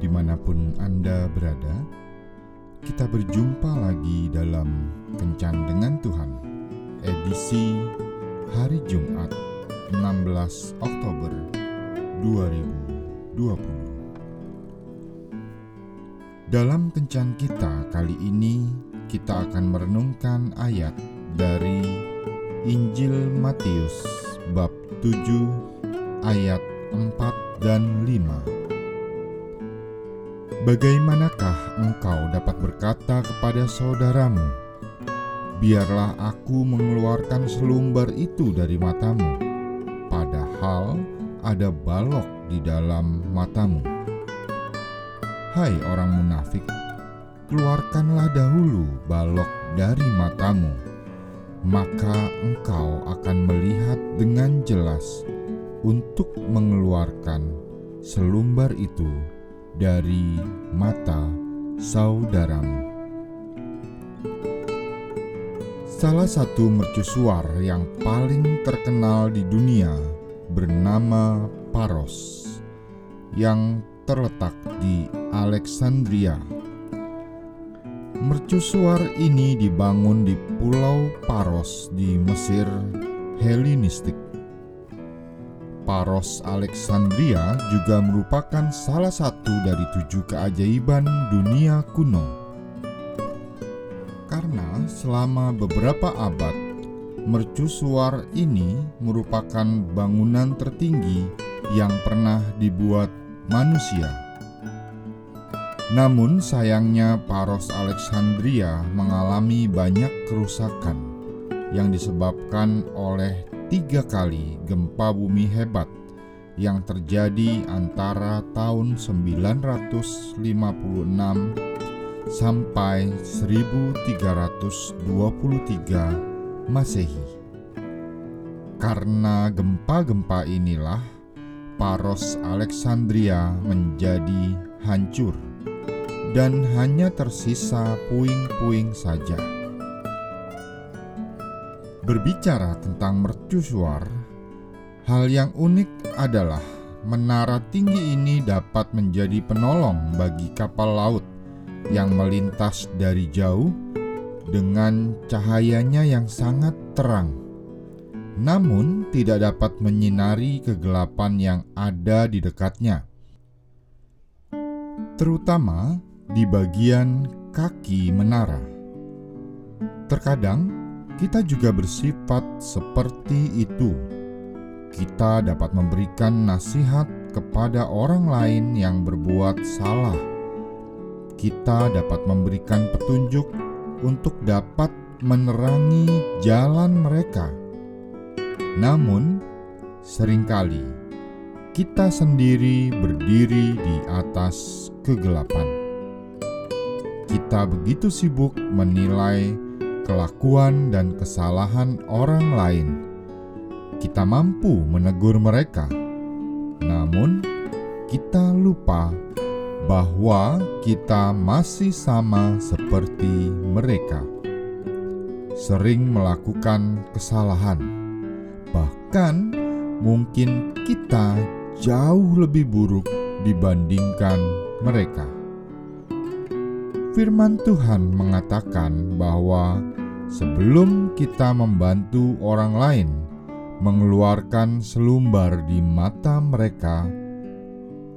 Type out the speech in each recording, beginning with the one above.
di mana pun Anda berada, kita berjumpa lagi dalam Kencan Dengan Tuhan, edisi hari Jumat 16 Oktober 2020. Dalam Kencan kita kali ini, kita akan merenungkan ayat dari Injil Matius bab 7 ayat 4 dan 5 Bagaimanakah engkau dapat berkata kepada saudaramu, "Biarlah aku mengeluarkan selumbar itu dari matamu," padahal ada balok di dalam matamu? Hai orang munafik, keluarkanlah dahulu balok dari matamu, maka engkau akan melihat dengan jelas untuk mengeluarkan selumbar itu dari mata saudaramu. Salah satu mercusuar yang paling terkenal di dunia bernama Paros yang terletak di Alexandria. Mercusuar ini dibangun di Pulau Paros di Mesir Helenistik Paros Alexandria juga merupakan salah satu dari tujuh keajaiban dunia kuno. Karena selama beberapa abad, mercusuar ini merupakan bangunan tertinggi yang pernah dibuat manusia. Namun sayangnya Paros Alexandria mengalami banyak kerusakan yang disebabkan oleh tiga kali gempa bumi hebat yang terjadi antara tahun 956 sampai 1323 Masehi. Karena gempa-gempa inilah Paros Alexandria menjadi hancur dan hanya tersisa puing-puing saja. Berbicara tentang mercusuar, hal yang unik adalah menara tinggi ini dapat menjadi penolong bagi kapal laut yang melintas dari jauh dengan cahayanya yang sangat terang, namun tidak dapat menyinari kegelapan yang ada di dekatnya, terutama di bagian kaki menara. Terkadang kita juga bersifat seperti itu. Kita dapat memberikan nasihat kepada orang lain yang berbuat salah. Kita dapat memberikan petunjuk untuk dapat menerangi jalan mereka. Namun, sering kali kita sendiri berdiri di atas kegelapan. Kita begitu sibuk menilai kelakuan dan kesalahan orang lain. Kita mampu menegur mereka, namun kita lupa bahwa kita masih sama seperti mereka, sering melakukan kesalahan, bahkan mungkin kita jauh lebih buruk dibandingkan mereka. Firman Tuhan mengatakan bahwa sebelum kita membantu orang lain mengeluarkan selumbar di mata mereka,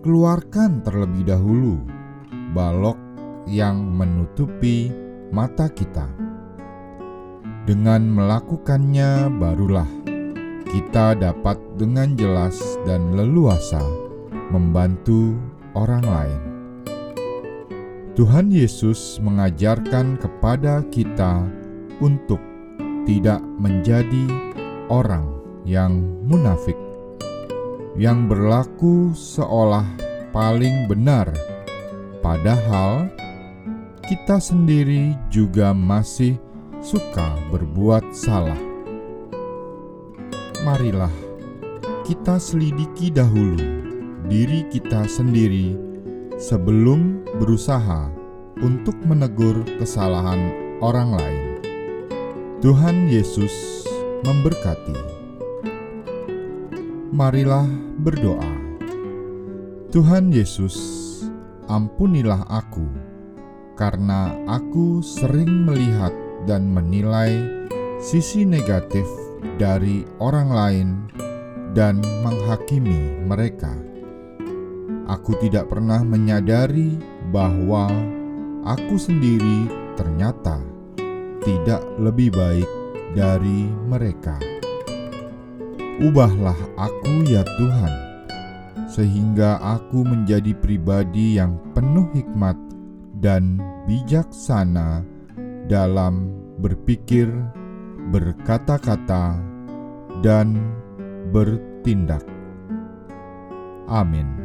keluarkan terlebih dahulu balok yang menutupi mata kita. Dengan melakukannya, barulah kita dapat dengan jelas dan leluasa membantu orang lain. Tuhan Yesus mengajarkan kepada kita untuk tidak menjadi orang yang munafik, yang berlaku seolah paling benar, padahal kita sendiri juga masih suka berbuat salah. Marilah kita selidiki dahulu diri kita sendiri sebelum berusaha untuk menegur kesalahan orang lain. Tuhan Yesus memberkati. Marilah berdoa. Tuhan Yesus, ampunilah aku karena aku sering melihat dan menilai sisi negatif dari orang lain dan menghakimi mereka. Aku tidak pernah menyadari bahwa aku sendiri ternyata tidak lebih baik dari mereka. Ubahlah aku, ya Tuhan, sehingga aku menjadi pribadi yang penuh hikmat dan bijaksana dalam berpikir, berkata-kata, dan bertindak. Amin.